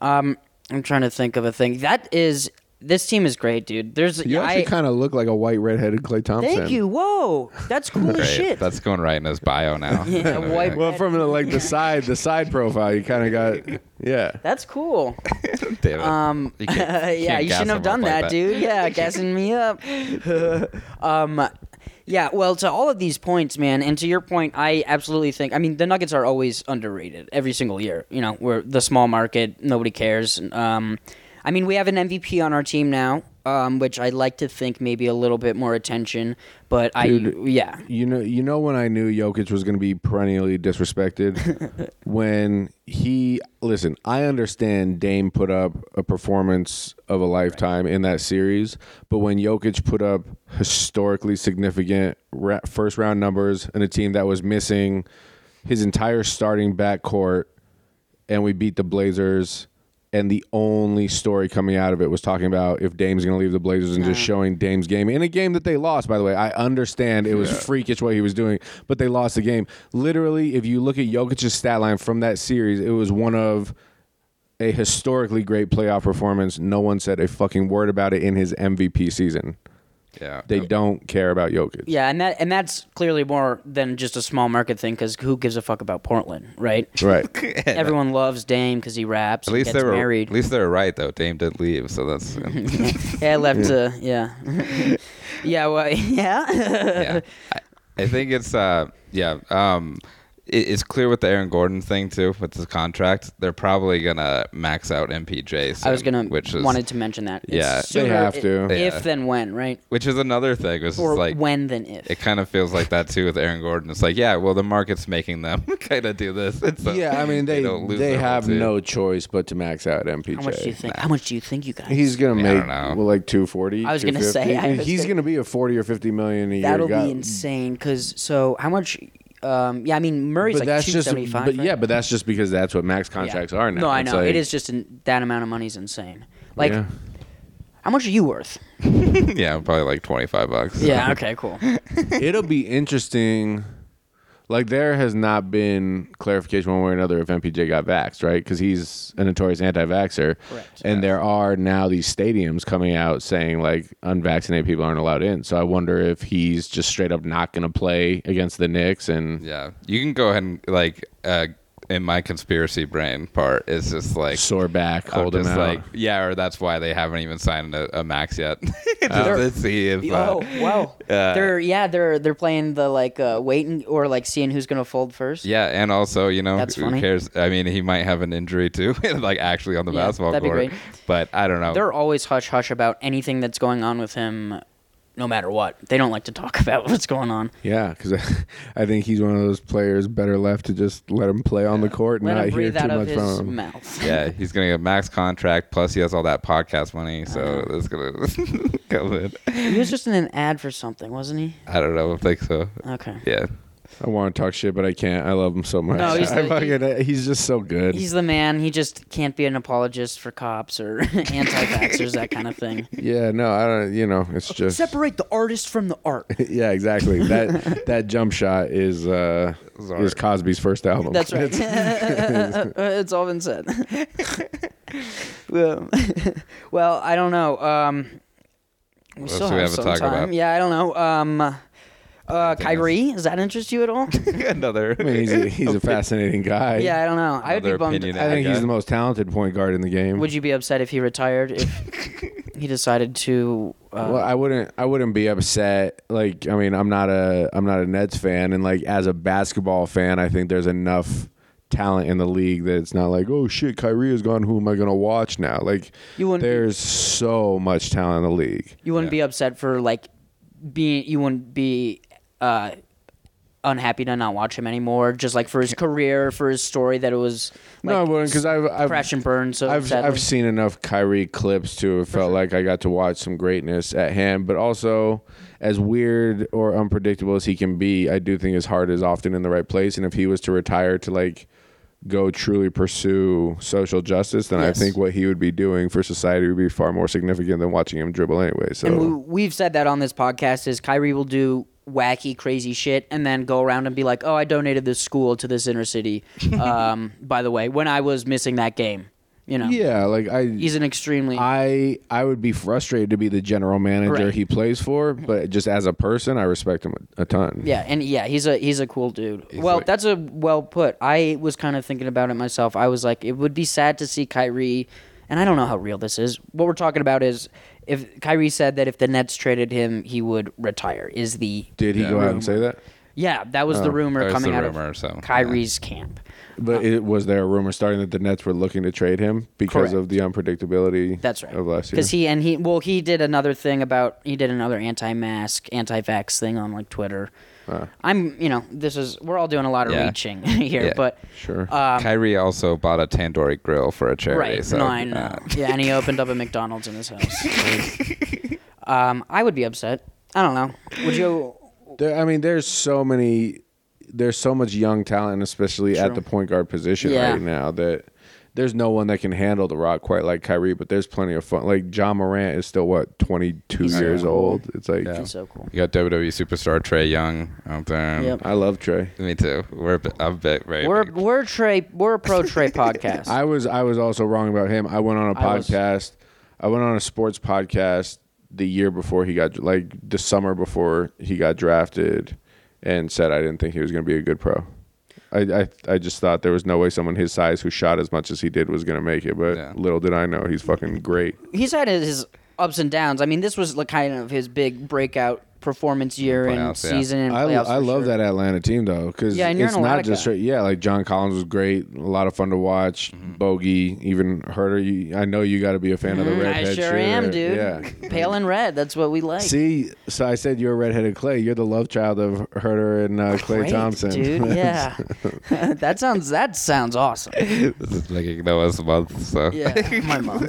Um, I'm trying to think of a thing. That is, this team is great, dude. There's, You I, actually kind of look like a white redheaded Klay Thompson. thank you. Whoa, that's cool as shit. That's going right in his bio now. Yeah, white- Well, from the, like the side the side profile, you kind of got yeah. That's cool. Damn it. Um, You can't- yeah, can't you shouldn't have done up like that, dude. Yeah, gassing me up. um, yeah, well, to all of these points, man, and to your point, I absolutely think. I mean, the Nuggets are always underrated every single year. You know, we're the small market, nobody cares. Um, I mean, we have an MVP on our team now. Um, which I'd like to think maybe a little bit more attention. But Dude. I, yeah, You know, you know when I knew Jokic was going to be perennially disrespected when he listen. I understand Dame put up a performance of a lifetime in that series, but when Jokic put up historically significant ra- first round numbers in a team that was missing his entire starting backcourt, and we beat the Blazers. And the only story coming out of it was talking about if Dame's going to leave the Blazers and just showing Dame's game in a game that they lost. By the way, I understand it was freakish what he was doing, but they lost the game. Literally, if you look at Jokic's stat line from that series, it was one of a historically great playoff performance. No one said a fucking word about it in his MVP season. Yeah. They don't care about Jokic. yeah, and that and that's clearly more than just a small market thing because who gives a fuck about Portland, right? Right. Everyone loves Dame because he raps. At and least gets they were. married. At least they were right though. Dame did leave, so that's. Yeah, I left. Uh, yeah, yeah. Well, yeah. yeah. I, I think it's uh yeah um it, it's clear with the Aaron Gordon thing too with his contract they're probably gonna max out MPJ. I was gonna which is wanted to mention that. It's Yeah. They have i- to. If Yeah. then when, right? which is another thing. It's Or like when then if. it kind of feels like that too with Aaron Gordon. It's like yeah, well the market's making them kind of do this. And so yeah, I mean they don't lose they have no choice but to max out MPJ. How much do you think? How much do you think you guys? He's gonna Yeah, I make don't know. well, like two forty. I was gonna say, I was he's gonna- gonna be a forty or fifty million a year That'll guy. be insane. Because so how much? Um, yeah, I mean Murray's But like that's two just, seventy five. but yeah, but that's just because that's what max contracts are now. No, I It's know like- it is just an, that amount of money is insane. Like, yeah. how much are you worth? yeah, probably like twenty five bucks. Yeah. Okay. Cool. It'll be interesting. Like there has not been clarification one way or another if MPJ got vaxxed, right? Because he's a notorious anti-vaxxer, Correct. and there are now these stadiums coming out saying like unvaccinated people aren't allowed in. So I wonder if he's just straight up not going to play against the Knicks, and Yeah, you can go ahead and like uh, in my conspiracy brain part is just like sore back, I'm hold him just out. like yeah, or that's why they haven't even signed a, a max yet. just They're- to see if uh, oh wow. uh, they're yeah they're they're playing the like uh, waiting or like seeing who's gonna fold first. yeah, and also you know That's who funny. cares? I mean, he might have an injury too, like actually on the Yeah, basketball that'd be court. great. But I don't know. They're always hush hush about anything that's going on with him, no matter what. They don't like to talk about what's going on. Yeah, because I think he's one of those players better left to just let him play on the court and Let not hear too out of much his from him. mouth. yeah, he's gonna get a max contract. Plus, he has all that podcast money, so Uh-huh. that's gonna come in. He was just in an ad for something, wasn't he? I don't know. I think so. Okay. Yeah. I want to talk shit, but I can't. I love him so much. No, he's I the- fucking, he's just so good. He's the man. He just can't be an apologist for cops or anti-vaxxers, that kind of thing. yeah, no, I don't. You know, it's just Separate the artist from the art. yeah, exactly. That that jump shot is uh is Cosby's first album. That's right. it's all been said. well, well, I don't know. Um, we What still else do we have have to some talk time. about? Yeah, I don't know. Um, uh, Kyrie, does that interest you at all? Another. I mean, he's a, he's a fascinating guy. yeah, I don't know. I would be Another bummed. opinion. I think guy. he's the most talented point guard in the game. Would you be upset if he retired? If he decided to? Uh, well, I wouldn't. I wouldn't be upset. Like, I mean, I'm not a. I'm not a Nets fan, and like as a basketball fan, I think there's enough talent in the league that it's not like, oh shit, Kyrie is gone. Who am I gonna watch now? Like, You wouldn't be- there's so much talent in the league. you wouldn't Yeah. be upset for like being. You wouldn't be. Uh, unhappy to not watch him anymore just like for his career for his story that it was like, no, I wouldn't because I've, I've crash and burn so I've sadly. I've seen enough Kyrie clips to have felt like I got to watch some greatness at hand, but also as weird or unpredictable as he can be, I do think his heart is often in the right place. And if he was to retire to like go truly pursue social justice, then Yes. I think what he would be doing for society would be far more significant than watching him dribble anyway. So And we, we've said that on this podcast is Kyrie will do wacky, crazy shit and then go around and be like, "Oh, I donated this school to this inner city." um, by the way, when I was missing that game, you know, yeah, like I he's an extremely I I would be frustrated to be the general manager Right. he plays for, but just as a person, I respect him a, a ton. yeah, and yeah, he's a he's a cool dude. He's well, like- that's a well put. I was kind of thinking about it myself. I was like, it would be sad to see Kyrie, and I don't know how real this is. What we're talking about is if Kyrie said that if the Nets traded him, he would retire. Is the Did he Yeah. go out and say that? Yeah, that was the Oh. rumor was coming the out rumor, of so, Kyrie's camp. But uh, it, was there a rumor starting that the Nets were looking to trade him because of the unpredictability That's right. of last year? Because he and he well he did another thing about he did another anti-mask, anti-vax thing on like Twitter. I'm you know this is we're all doing a lot of Yeah. reaching here, Yeah. but Sure. um, Kyrie also bought a tandoori grill for a charity. right? So, no, I know. uh, yeah, and he opened up a McDonald's in his house. um, I would be upset. I don't know. Would you? There, I mean, there's so many, there's so much young talent, especially at the point guard position Yeah. right now that there's no one that can handle the rock quite like Kyrie. But there's plenty of fun. Like Ja Morant is still what 22 He's so years cool. old. It's like Yeah. He's so cool. You got WWE superstar Trae Young out there. Yep. I love Trae. Me too. We're a bit, I'm bit very We're big. we're Trae. We're a pro Trae podcast. I was I was also wrong about him. I went on a I was- podcast. I went on a sports podcast the year before he got like the summer before he got drafted, and said I didn't think he was going to be a good pro. I, I I just thought there was no way someone his size who shot as much as he did was going to make it. But Yeah. little did I know he's fucking great. He's had his ups and downs. I mean, this was like kind of his big breakout performance year and Playoffs, yeah. season and I, playoffs. I for love sure. that Atlanta team though because Yeah, it's an not just straight. Yeah, like John Collins was great, a lot of fun to watch. Bogi, even Huerter. You, I know you got to be a fan of the Mm, I redhead. sure am, dude. Yeah, Pale and red. That's what we like. See, so I said you're a redheaded Klay. You're the love child of Huerter and uh, Klay Great, Thompson, dude. Yeah, that sounds that sounds awesome. this is making Noah's month. So Yeah, my mom.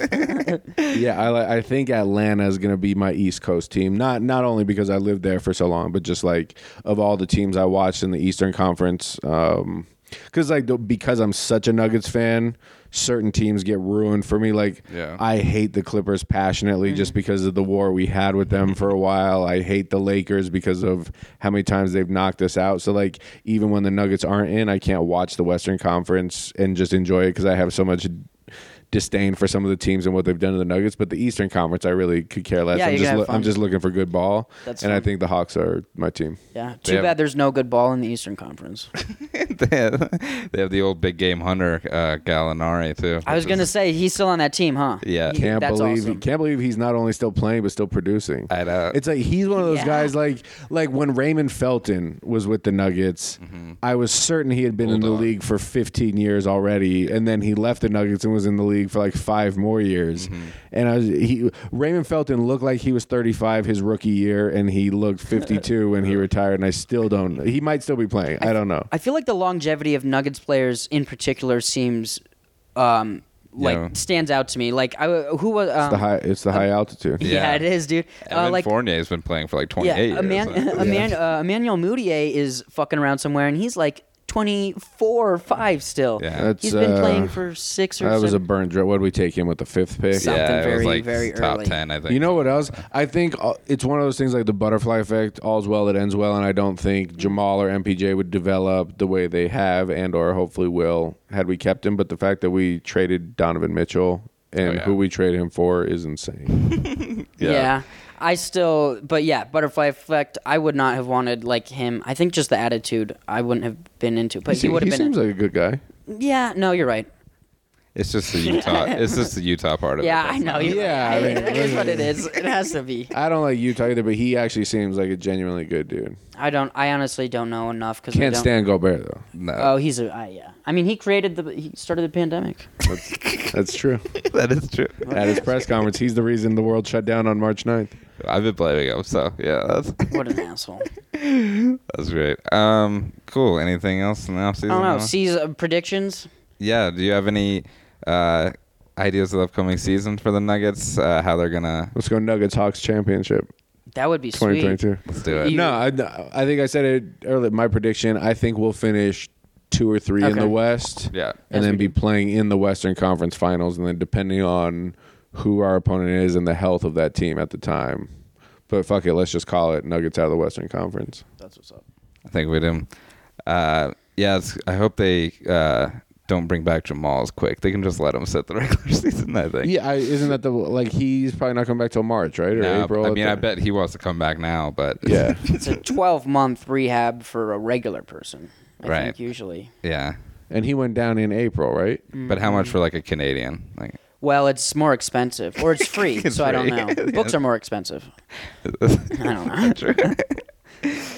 yeah, I I think Atlanta is going to be my East Coast team. Not not only because I lived there for so long, but just like of all the teams I watched in the Eastern Conference. Um, because like because I'm such a Nuggets fan, certain teams get ruined for me. Like Yeah. I hate the Clippers passionately Mm-hmm. just because of the war we had with them for a while. I hate the Lakers because of how many times they've knocked us out. So like even when the Nuggets aren't in, I can't watch the Western Conference and just enjoy it because I have so much disdain for some of the teams and what they've done to the Nuggets. But the Eastern Conference, I really could care less. Yeah, I'm just gotta loo- have I'm just looking for good ball, That's and I think the Hawks are my team. Yeah. Too have- bad there's no good ball in the Eastern Conference. they, have, they have the old big game hunter uh, Gallinari too. I was gonna is- say he's still on that team, huh? Yeah. He- Can't that's believe awesome. can't believe he's not only still playing but still producing. I know. It's like he's one of those Yeah. guys like like when Raymond Felton was with the Nuggets, I was certain he had been in the Bulldog. league for 15 years already, and then he left the Nuggets and was in the league for like five more years. And I was he Raymond Felton looked like he was 35 his rookie year, and he looked 52 when he retired. And I still don't. He might still be playing. I don't know. I feel like the longevity of Nuggets players in particular seems um like Yeah. stands out to me. Like I who was um, The high, it's the high altitude. yeah. Yeah. it is, dude. Evan Uh, like Fournier's been playing for like 28 yeah, years. Eman- so- Eman- uh, Emmanuel Mudiay is fucking around somewhere, and he's like 24 or 5 still. Yeah. That's, He's been uh, playing for six or That was a seven. burn draw. What did we take him with the fifth pick? Something yeah, it very, was like very top early. 10, I think. You know what else? I think uh, it's one of those things like the butterfly effect. All's well that ends well, and I don't think Jamal or MPJ would develop the way they have, and or hopefully will had we kept him. But the fact that we traded Donovan Mitchell and Oh, yeah. who we traded him for is insane. Yeah. I still, but yeah, butterfly effect. I would not have wanted like him. I think just the attitude. I wouldn't have been into. But he, he would have been. He seems like a good guy. yeah, no, you're right. It's just the Utah. it's just the Utah part of Yeah, it. Yeah, I know. You're Yeah, right. I mean, it is what it is. It has to be. I don't like Utah either, but he actually seems like a genuinely good dude. I don't. I honestly don't know enough because Can't don't, stand Gobert though. No, Oh, he's a. I yeah. I mean, he created the. He started the pandemic. That's true. that is true. At his press conference, he's the reason the world shut down on March 9th. I've been blaming him, so yeah, that's What an asshole. that's great. Um, cool. Anything else in the offseason? I don't know. Noah? Sees uh, predictions. Yeah. Do you have any uh, ideas of the upcoming season for the Nuggets? Uh, how they're gonna? Let's go Nuggets Hawks championship That would be sweet. 2022. Let's do it. You- No, I, I think I said it earlier. My prediction: I think we'll finish two or three in Okay. the West, Yeah. and As then we be playing in the Western Conference Finals, and then depending on who our opponent is and the health of that team at the time. But fuck it, let's just call it Nuggets out of the Western Conference. That's what's up. I think we do. Uh, yeah. It's, I hope they uh, don't bring back Jamal as quick. They can just let him sit the regular season. I think. Yeah, I, isn't that the like he's probably not coming back till March, right? Or No, April? I mean, the- I bet he wants to come back now, but Yeah, It's a 12 month rehab for a regular person. I Right. think usually. yeah. and he went down in April, right? But how much for like a Canadian? Like, Well, it's more expensive, or it's free. It's so I don't free. know. Books are more expensive. I don't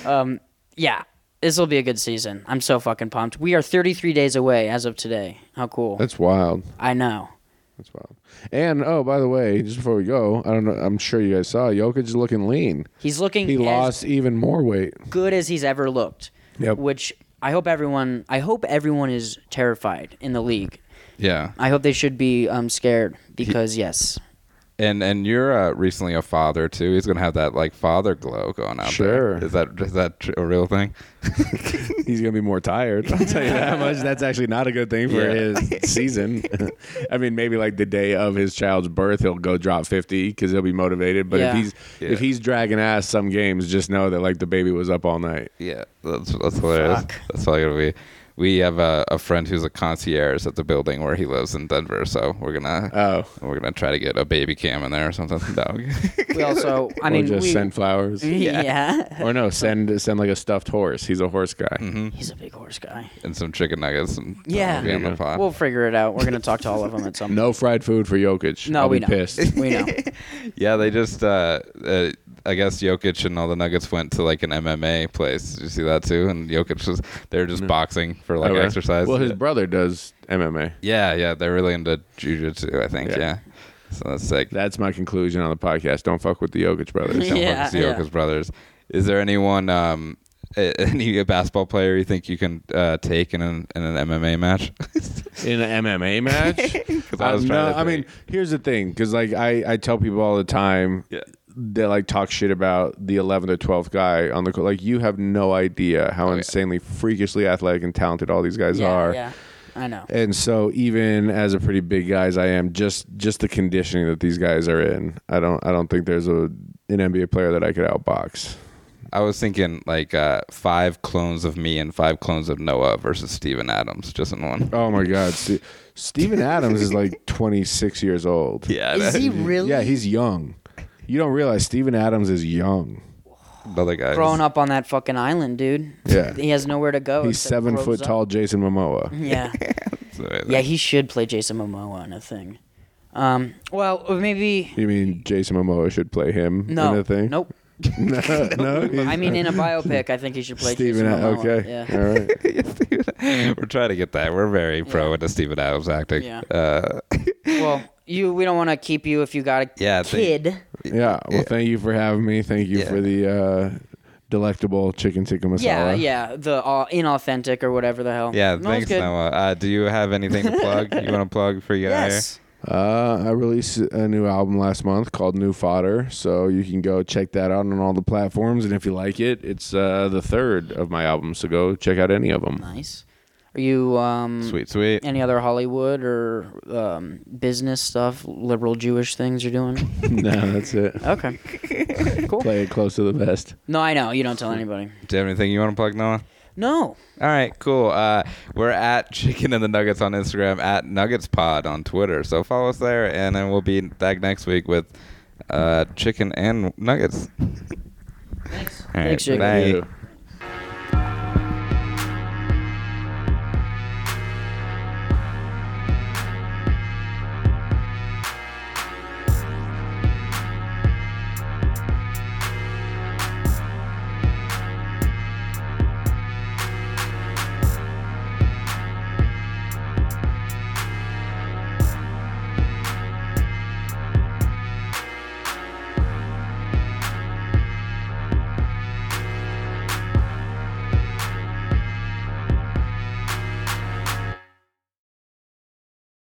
know. um, yeah, This will be a good season. I'm so fucking pumped. We are 33 days away as of today. How cool. That's wild. I know. That's wild. And oh, by the way, just before we go, I don't know. I'm sure you guys saw Jokic is looking lean. He's looking He as lost even more weight. good as he's ever looked. Yep. Which I hope everyone I hope everyone is terrified in the league. Yeah. I hope they should be um, scared because yes. And and you're uh, recently a father too. He's gonna have that like father glow going out Sure. there. Is that is that tr- a real thing? He's gonna be more tired. I'll tell you that much. That's actually not a good thing for Yeah. his season. I mean, maybe like the day of his child's birth, he'll go drop fifty because he'll be motivated. But Yeah. if he's Yeah. if he's dragging ass some games, just know that like the baby was up all night. Yeah, that's that's hilarious. Fuck. That's all gonna be. We have a, a friend who's a concierge at the building where he lives in Denver, so we're gonna Oh, we're gonna try to get a baby cam in there or something. No. We also I or mean just we, send flowers. yeah. Or no, send send like a stuffed horse. He's a horse guy. hmm He's a big horse guy. And some chicken nuggets. And Yeah. that'll be on the Yeah. pod. We'll figure it out. We're gonna talk to all of them at some. No fried food for Jokic. No, I'll we be know. pissed. We know. Yeah, they just uh, uh I guess Jokic and all the Nuggets went to like an MMA place. Did you see that too? And Jokic was they're just boxing for like Oh, really? exercise. Well, his yeah. brother does MMA. yeah, yeah, they're really into jujitsu, I think. Yeah. Yeah. So that's sick. That's my conclusion on the podcast. Don't fuck with the Jokic brothers. Don't Yeah, focus the yeah. Jokic brothers. Is there anyone, um, a- any basketball player you think you can uh, take in an in an MMA match? In an MMA match? I was Uh, no, to I mean, here's the thing, because like I, I tell people all the time Yeah. That like talk shit about the 11th or 12th guy on the court. Like you have no idea how Oh, yeah. insanely freakishly athletic and talented all these guys yeah, are. yeah. I know. And so even as a pretty big guy as I am, just just the conditioning that these guys are in, I don't I don't think there's a an NBA player that I could outbox. I was thinking like uh, five clones of me and five clones of Noah versus Steven Adams, just in one. Oh my God, Ste Steven Adams is like 26 years old. Yeah, Is he really? Yeah, he's young. You don't realize Steven Adams is young. another guy. growing up on that fucking island, dude. Yeah. He has nowhere to go. He's except seven grows foot up. tall, Jason Momoa. Yeah. Yeah, he should play Jason Momoa in a thing. Um, well, maybe You mean Jason Momoa should play him no. in a thing? Nope. no, no. I mean, in a biopic, I think he should play Steven. Jason Momoa. Okay. Yeah. All right. We're trying to get that. We're very pro Yeah. into Steven Adams acting. Yeah. Uh, Well, you we don't want to keep you if you got a Yeah, thank- kid. Yeah. Well, Yeah. thank you for having me. Thank you Yeah. for the uh, delectable chicken tikka masala. Yeah, yeah, the uh, inauthentic or whatever the hell. yeah, No, it's thanks. Noah. Uh, do you have anything to plug? you want to plug for you guys? Yes. Uh, I released a new album last month called New Fodder, so you can go check that out on all the platforms. And if you like it, it's uh, the third of my albums, so go check out any of them. Nice. Are you um Sweet, sweet. any other Hollywood or um, business stuff, liberal Jewish things you're doing? no, that's it. Okay. cool. Play it close to the vest. No, I know. You don't tell anybody. Do you have anything you want to plug, Noah? No. All right, cool. Uh, we're at Chicken and the Nuggets on Instagram, at Nuggets Pod on Twitter. So follow us there, and then we'll be back next week with uh, chicken and nuggets. Thanks. All right, Thanks, Jake. bye. Yeah.